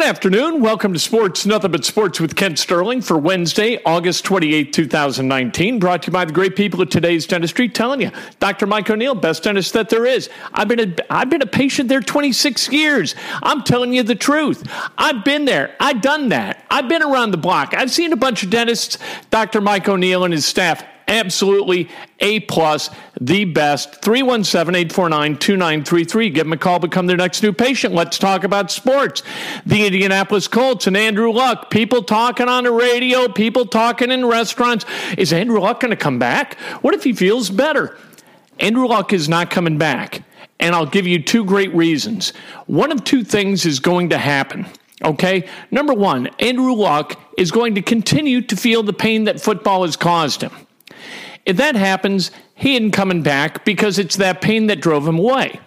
Good afternoon. Welcome to Sports Nothing But Sports with Kent Sterling for Wednesday, August 28, 2019. Brought to you by the great people at today's dentistry. Telling you, Dr. Mike O'Neill, best dentist that there is. I've been a, I've been a patient there 26 years. I'm telling you the truth. I've been there. I've done that. I've been around the block. I've seen a bunch of dentists. Dr. Mike O'Neill and his staff absolutely A plus, the best. 317-849-2933. Give them a call, become their next new patient. Let's talk about sports. The Indianapolis Colts and Andrew Luck. People talking on the radio, people talking in restaurants. Is Andrew Luck going to come back? What if he feels better? Andrew Luck is not coming back. And I'll give you two great reasons. One of two things is going to happen. Okay. Number one, Andrew Luck is going to continue to feel the pain that football has caused him. If that happens, he isn't coming back because it's that pain that drove him away.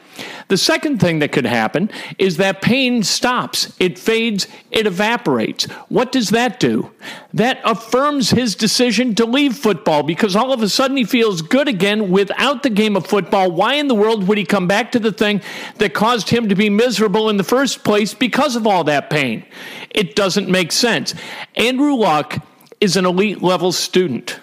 The second thing that could happen is that pain stops, it fades, it evaporates. What does that do? That affirms his decision to leave football because all of a sudden he feels good again without the game of football. Why in the world would he come back to the thing that caused him to be miserable in the first place because of all that pain? It doesn't make sense. Andrew Luck is an elite level student.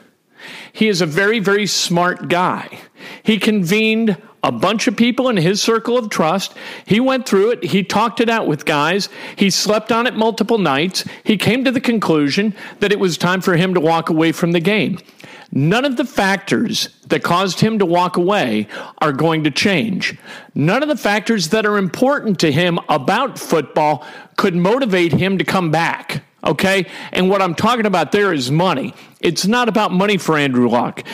He is a very, very smart guy. He convened a bunch of people in his circle of trust. He went through it. He talked it out with guys. He slept on it multiple nights. He came to the conclusion that it was time for him to walk away from the game. None of the factors that caused him to walk away are going to change. None of the factors that are important to him about football could motivate him to come back. Okay. And what I'm talking about there is money. It's not about money for Andrew Luck.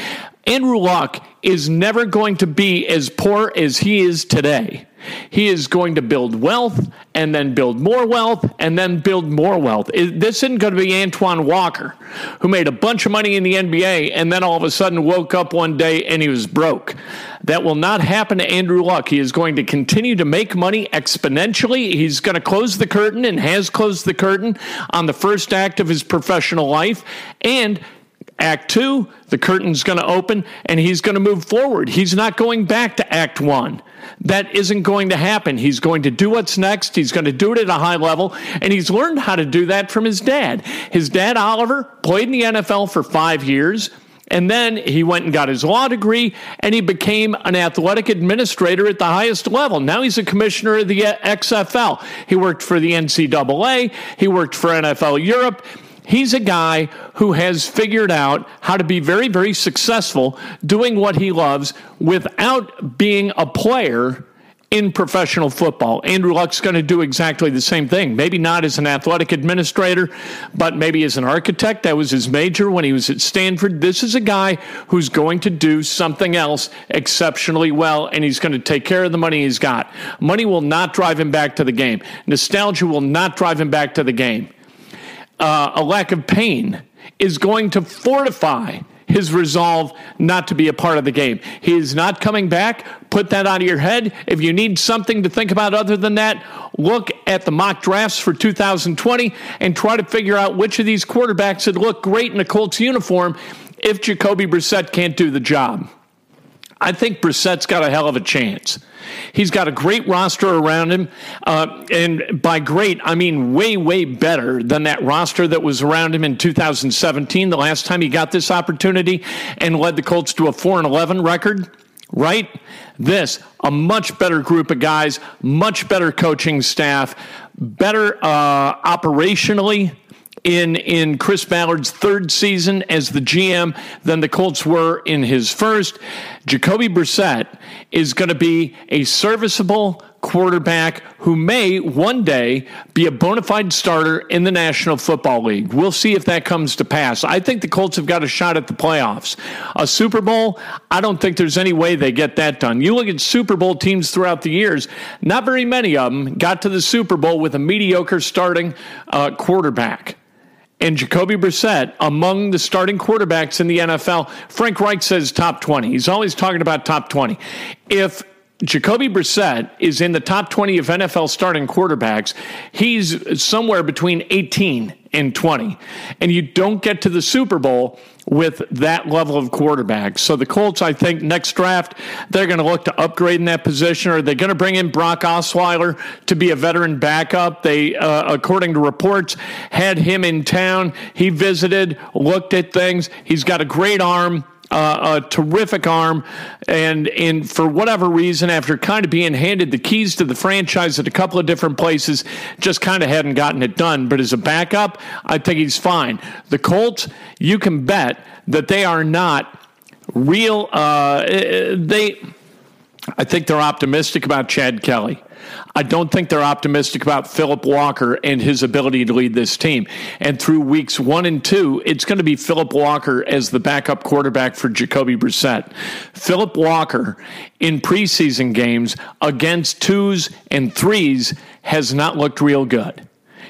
Andrew Luck is never going to be as poor as he is today. He is going to build wealth and then build more wealth and then build more wealth. This isn't going to be Antoine Walker, who made a bunch of money in the NBA and then all of a sudden woke up one day and he was broke. That will not happen to Andrew Luck. He is going to continue to make money exponentially. He's going to close the curtain and has closed the curtain on the first act of his professional life. And Act two, the curtain's going to open and he's going to move forward. He's not going back to Act one. That isn't going to happen. He's going to do what's next. He's going to do it at a high level. And he's learned how to do that from his dad. His dad, Oliver, played in the NFL for five years. And then he went and got his law degree and he became an athletic administrator at the highest level. Now he's a commissioner of the XFL. He worked for the NCAA, he worked for NFL Europe. He's a guy who has figured out how to be very, very successful doing what he loves without being a player in professional football. Andrew Luck's going to do exactly the same thing. Maybe not as an athletic administrator, but maybe as an architect. That was his major when he was at Stanford. This is a guy who's going to do something else exceptionally well, and he's going to take care of the money he's got. Money will not drive him back to the game. Nostalgia will not drive him back to the game uh, a lack of pain is going to fortify his resolve not to be a part of the game. He is not coming back. Put that out of your head. If you need something to think about other than that, look at the mock drafts for 2020 and try to figure out which of these quarterbacks would look great in a Colts uniform if Jacoby Brissett can't do the job. I think Brissett's got a hell of a chance. He's got a great roster around him. Uh, and by great, I mean way, way better than that roster that was around him in 2017, the last time he got this opportunity and led the Colts to a 4 and 11 record, right? This, a much better group of guys, much better coaching staff, better uh, operationally in in Chris Ballard's third season as the GM than the Colts were in his first. Jacoby Brissett is going to be a serviceable quarterback who may one day be a bona fide starter in the National Football League. We'll see if that comes to pass. I think the Colts have got a shot at the playoffs. A Super Bowl, I don't think there's any way they get that done. You look at Super Bowl teams throughout the years, not very many of them got to the Super Bowl with a mediocre starting uh, quarterback and Jacoby Brissett among the starting quarterbacks in the NFL. Frank Reich says top 20. He's always talking about top 20. If Jacoby Brissett is in the top 20 of NFL starting quarterbacks, he's somewhere between 18 and 20. And you don't get to the Super Bowl with that level of quarterback. So the Colts, I think, next draft, they're going to look to upgrade in that position. Are they going to bring in Brock Osweiler to be a veteran backup? They, uh, according to reports, had him in town. He visited, looked at things. He's got a great arm uh, a terrific arm, and and for whatever reason, after kind of being handed the keys to the franchise at a couple of different places, just kind of hadn't gotten it done. But as a backup, I think he's fine. The Colts, you can bet that they are not real. Uh, they, I think they're optimistic about Chad Kelly. I don't think they're optimistic about Phillip Walker and his ability to lead this team. And through weeks one and two, it's going to be Phillip Walker as the backup quarterback for Jacoby Brissett. Phillip Walker in preseason games against twos and threes has not looked real good.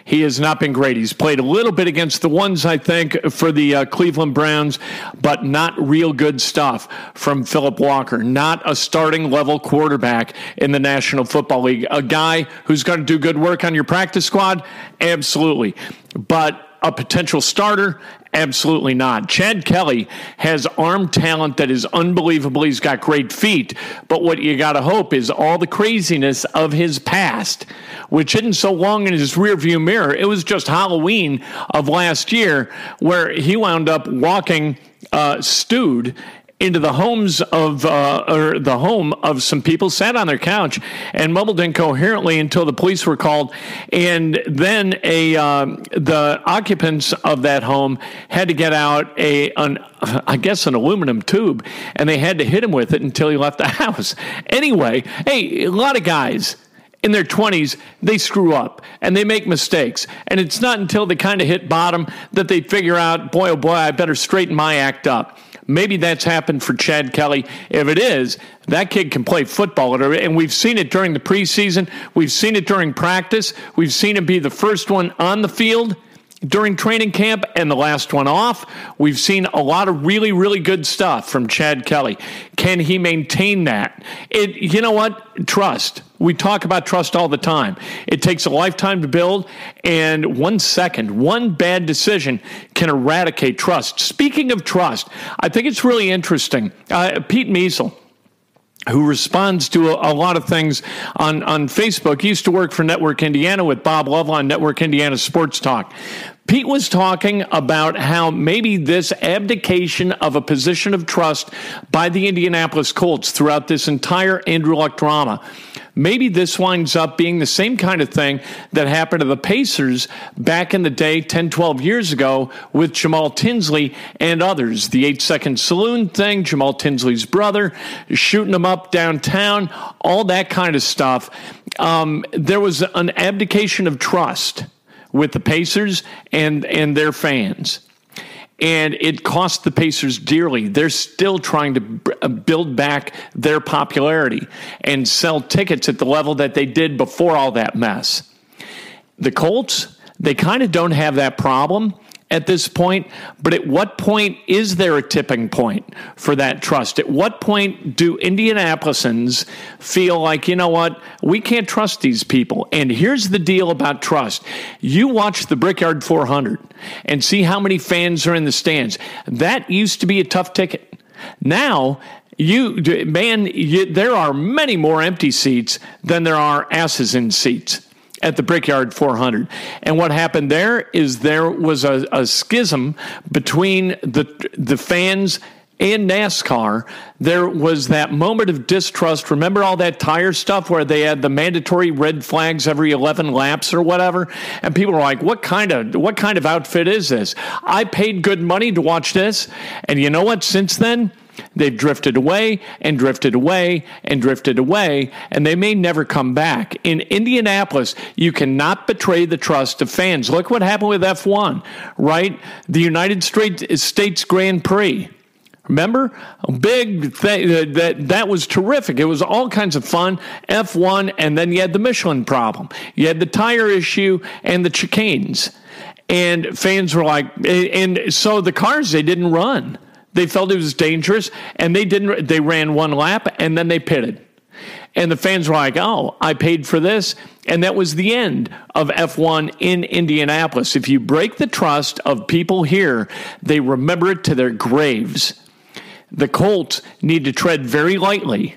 He has not been great. He's played a little bit against the ones, I think, for the uh, Cleveland Browns, but not real good stuff from Phillip Walker. Not a starting level quarterback in the National Football League. A guy who's going to do good work on your practice squad? Absolutely. But a potential starter? Absolutely not. Chad Kelly has arm talent that is unbelievable. He's got great feet. But what you got to hope is all the craziness of his past, which isn't so long in his rearview mirror. It was just Halloween of last year where he wound up walking uh, stewed into the homes of uh, or the home of some people sat on their couch and mumbled incoherently until the police were called and then a um, the occupants of that home had to get out a an I guess an aluminum tube and they had to hit him with it until he left the house anyway hey a lot of guys in their 20s, they screw up and they make mistakes. And it's not until they kind of hit bottom that they figure out, boy, oh boy, I better straighten my act up. Maybe that's happened for Chad Kelly. If it is, that kid can play football. And we've seen it during the preseason. We've seen it during practice. We've seen him be the first one on the field during training camp and the last one off. We've seen a lot of really, really good stuff from Chad Kelly. Can he maintain that? It, you know what? Trust. We talk about trust all the time. It takes a lifetime to build, and one second, one bad decision can eradicate trust. Speaking of trust, I think it's really interesting. Uh, Pete Meisel who responds to a, a, lot of things on, on Facebook. He used to work for Network Indiana with Bob Love on Network Indiana Sports Talk. Pete was talking about how maybe this abdication of a position of trust by the Indianapolis Colts throughout this entire Andrew Luck drama maybe this winds up being the same kind of thing that happened to the Pacers back in the day, 10, 12 years ago, with Jamal Tinsley and others. The eight second saloon thing, Jamal Tinsley's brother, shooting them up downtown, all that kind of stuff. Um, there was an abdication of trust with the Pacers and, and their fans and it cost the Pacers dearly. They're still trying to uh, build back their popularity and sell tickets at the level that they did before all that mess. The Colts, they kind of don't have that problem. At this point, but at what point is there a tipping point for that trust? At what point do Indianapolisans feel like, you know what, we can't trust these people? And here's the deal about trust you watch the Brickyard 400 and see how many fans are in the stands. That used to be a tough ticket. Now, you man, you, there are many more empty seats than there are asses in seats at the Brickyard 400. And what happened there is there was a, a schism between the the fans and NASCAR, there was that moment of distrust. Remember all that tire stuff where they had the mandatory red flags every 11 laps or whatever? And people were like, what kind of, what kind of outfit is this? I paid good money to watch this. And you know what? Since then, They've drifted away and drifted away and drifted away, and they may never come back. In Indianapolis, you cannot betray the trust of fans. Look what happened with F1, right? The United States Grand Prix. Remember? A big thing uh, that that was terrific. It was all kinds of fun. F1 and then you had the Michelin problem. You had the tire issue and the chicanes. And fans were like and so the cars they didn't run. They felt it was dangerous, and they didn't. They ran one lap, and then they pitted. And the fans were like, oh, I paid for this. And that was the end of F1 in Indianapolis. If you break the trust of people here, they remember it to their graves. The Colts need to tread very lightly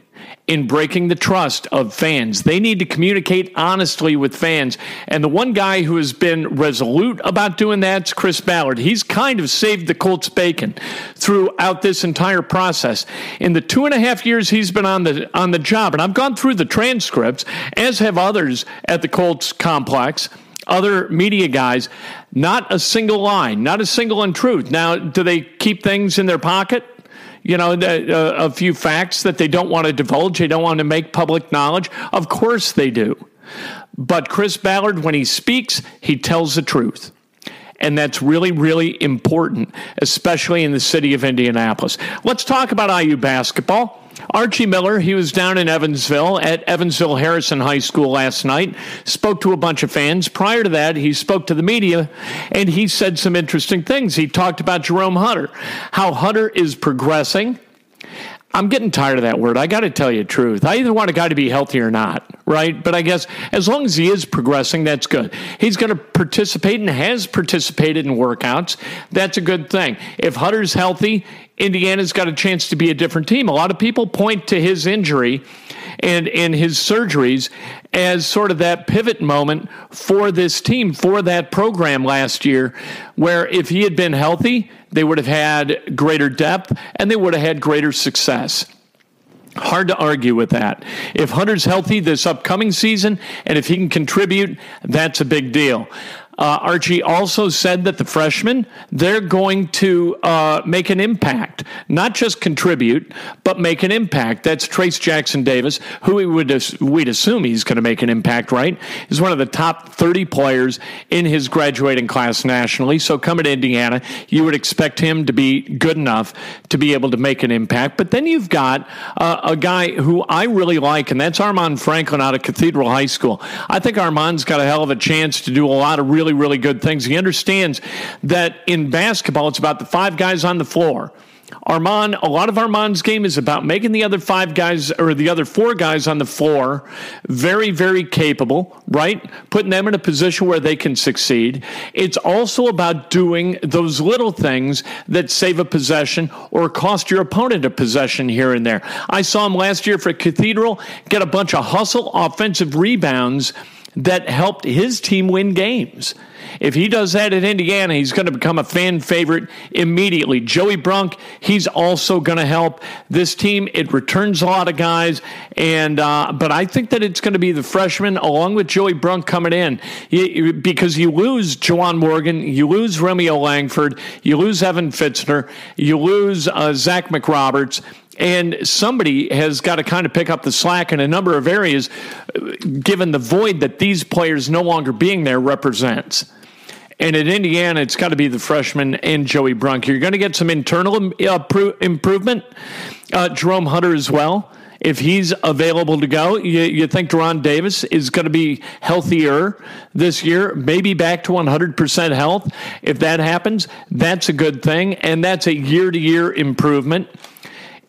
in breaking the trust of fans. They need to communicate honestly with fans. And the one guy who has been resolute about doing that is Chris Ballard. He's kind of saved the Colts bacon throughout this entire process. In the two and a half years he's been on the on the job, and I've gone through the transcripts, as have others at the Colts complex other media guys, not a single line, not a single untruth. Now, do they keep things in their pocket? You know, a, uh, a few facts that they don't want to divulge, they don't want to make public knowledge? Of course they do. But Chris Ballard, when he speaks, he tells the truth. And that's really, really important, especially in the city of Indianapolis. Let's talk about IU basketball. Archie Miller, he was down in Evansville at Evansville Harrison High School last night, spoke to a bunch of fans. Prior to that, he spoke to the media and he said some interesting things. He talked about Jerome Hunter, how Hunter is progressing I'm getting tired of that word. I got to tell you the truth. I either want a guy to be healthy or not, right? But I guess as long as he is progressing, that's good. He's going to participate and has participated in workouts. That's a good thing. If Hunter's healthy, Indiana's got a chance to be a different team. A lot of people point to his injury and, and his surgeries as sort of that pivot moment for this team, for that program last year, where if he had been healthy, they would have had greater depth and they would have had greater success. Hard to argue with that. If Hunter's healthy this upcoming season and if he can contribute, that's a big deal. Uh, Archie also said that the freshmen, they're going to uh, make an impact, not just contribute, but make an impact. That's Trayce Jackson Davis, who we would we'd assume he's going to make an impact, right? He's one of the top 30 players in his graduating class nationally. So coming to Indiana, you would expect him to be good enough to be able to make an impact. But then you've got uh, a guy who I really like, and that's Armaan Franklin out of Cathedral High School. I think Armaan's got a hell of a chance to do a lot of really really, really good things. He understands that in basketball, it's about the five guys on the floor. Armaan, a lot of Armaan's game is about making the other five guys or the other four guys on the floor very, very capable, right? Putting them in a position where they can succeed. It's also about doing those little things that save a possession or cost your opponent a possession here and there. I saw him last year for Cathedral get a bunch of hustle offensive rebounds that helped his team win games. If he does that at Indiana, he's going to become a fan favorite immediately. Joey Brunk, he's also going to help this team. It returns a lot of guys, and uh, but I think that it's going to be the freshman along with Joey Brunk coming in because you lose Juwan Morgan, you lose Romeo Langford, you lose Evan Fitzner, you lose uh, Zach McRoberts and somebody has got to kind of pick up the slack in a number of areas, given the void that these players no longer being there represents. And at Indiana, it's got to be the freshman and Joey Brunk. You're going to get some internal uh, improvement. Uh, Jerome Hunter as well if he's available to go. You, you think De'Ron Davis is going to be healthier this year, maybe back to 100% health. If that happens, that's a good thing, and that's a year to year improvement.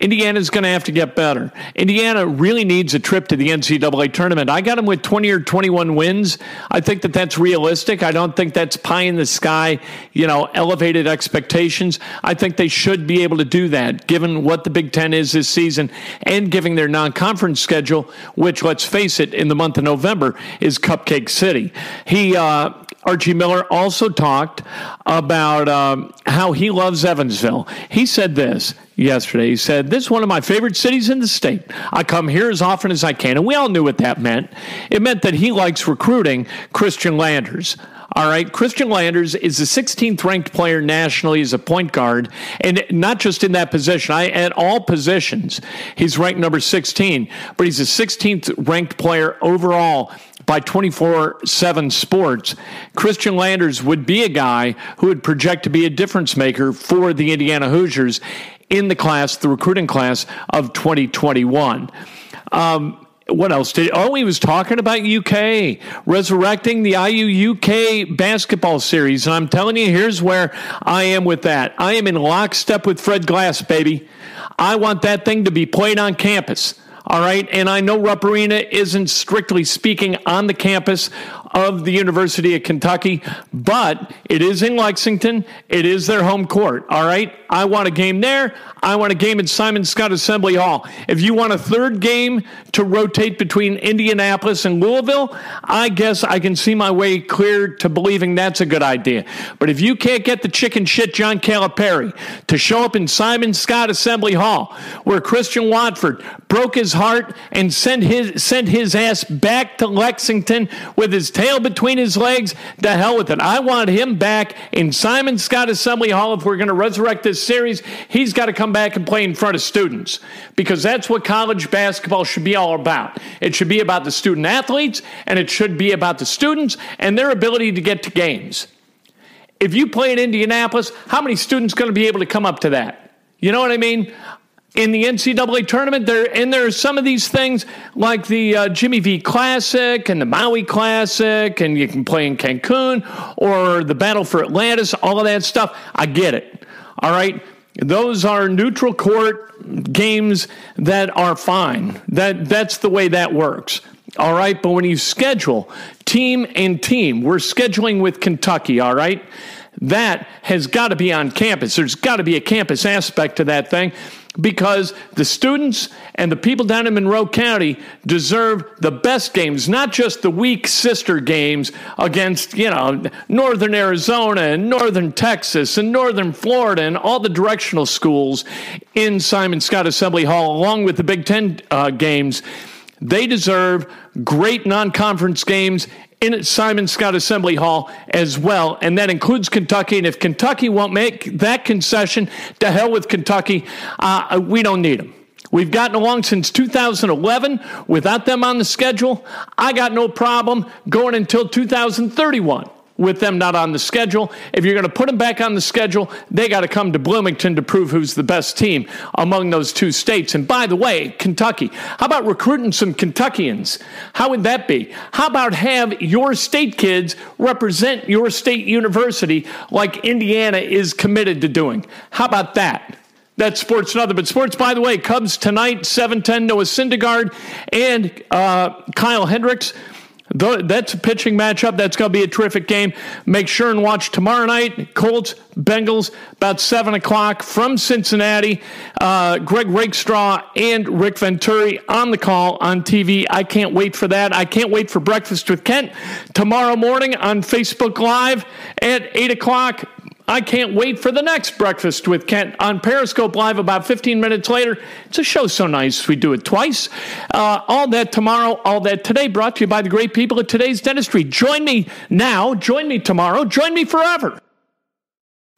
Indiana's going to have to get better. Indiana really needs a trip to the NCAA tournament. I got them with 20 or 21 wins. I think that that's realistic. I don't think that's pie in the sky, you know, elevated expectations. I think they should be able to do that given what the Big Ten is this season and giving their non conference schedule, which, let's face it, in the month of November is Cupcake City. He, uh, Archie Miller also talked about um, how he loves Evansville. He said this yesterday. He said, This is one of my favorite cities in the state. I come here as often as I can. And we all knew what that meant. It meant that he likes recruiting Khristian Landers. All right. Khristian Landers is the 16th ranked player nationally as a point guard, and not just in that position. I at all positions, he's ranked number 16, but he's the 16th ranked player overall by 24 7 sports, Khristian Landers would be a guy who would project to be a difference maker for the Indiana Hoosiers in the class, the recruiting class of 2021. Um, what else did oh he was talking about UK resurrecting the IU UK basketball series and I'm telling you here's where I am with that I am in lockstep with Fred Glass baby I want that thing to be played on campus all right. And I know Rupp Arena isn't strictly speaking on the campus of the University of Kentucky, but it is in Lexington. It is their home court. All right. I want a game there. I want a game at Simon Skjodt Assembly Hall. If you want a third game to rotate between Indianapolis and Louisville, I guess I can see my way clear to believing that's a good idea. But if you can't get the chicken shit John Calipari to show up in Simon Skjodt Assembly Hall, where Christian Watford broke his heart and sent his sent his ass back to Lexington with his tail between his legs. To hell with it. I want him back in Simon Skjodt Assembly Hall. If we're going to resurrect this series, he's got to come back and play in front of students because that's what college basketball should be all about. It should be about the student athletes and it should be about the students and their ability to get to games. If you play in Indianapolis, how many students going to be able to come up to that? You know what I mean? in the NCAA tournament. There and there are some of these things like the uh, Jimmy V Classic and the Maui Classic, and you can play in Cancun or the Battle for Atlantis. All of that stuff, I get it. All right. Those are neutral court games that are fine. That that's the way that works. All right, but when you schedule team and team, we're scheduling with Kentucky, all right? That has got to be on campus. There's got to be a campus aspect to that thing because the students and the people down in Monroe County deserve the best games, not just the weak sister games against, you know, northern Arizona and northern Texas and northern Florida and all the directional schools in Simon Skjodt Assembly Hall, along with the Big Ten uh, games. They deserve great non conference games in Simon Skjodt Assembly Hall as well, and that includes Kentucky. And if Kentucky won't make that concession, to hell with Kentucky. Uh, we don't need them. We've gotten along since 2011 without them on the schedule. I got no problem going until 2031 with them not on the schedule. If you're going to put them back on the schedule, they got to come to Bloomington to prove who's the best team among those two states. And by the way, Kentucky, how about recruiting some Kentuckians? How would that be? How about have your state kids represent your state university like Indiana is committed to doing? How about that? That's sports and other. But sports, by the way, Cubs tonight, 7-10, Noah Syndergaard and uh, Kyle Hendricks. That's a pitching matchup. That's going to be a terrific game. Make sure and watch tomorrow night. Colts, Bengals, about 7 o'clock from Cincinnati. Uh, Greg Rakestraw and Rick Venturi on the call on TV. I can't wait for that. I can't wait for Breakfast with Kent tomorrow morning on Facebook Live at 8 o'clock. I can't wait for the next Breakfast with Kent on Periscope Live about 15 minutes later. It's a show so nice we do it twice. Uh, all that tomorrow, all that today, brought to you by the great people at Today's Dentistry. Join me now, join me tomorrow, join me forever.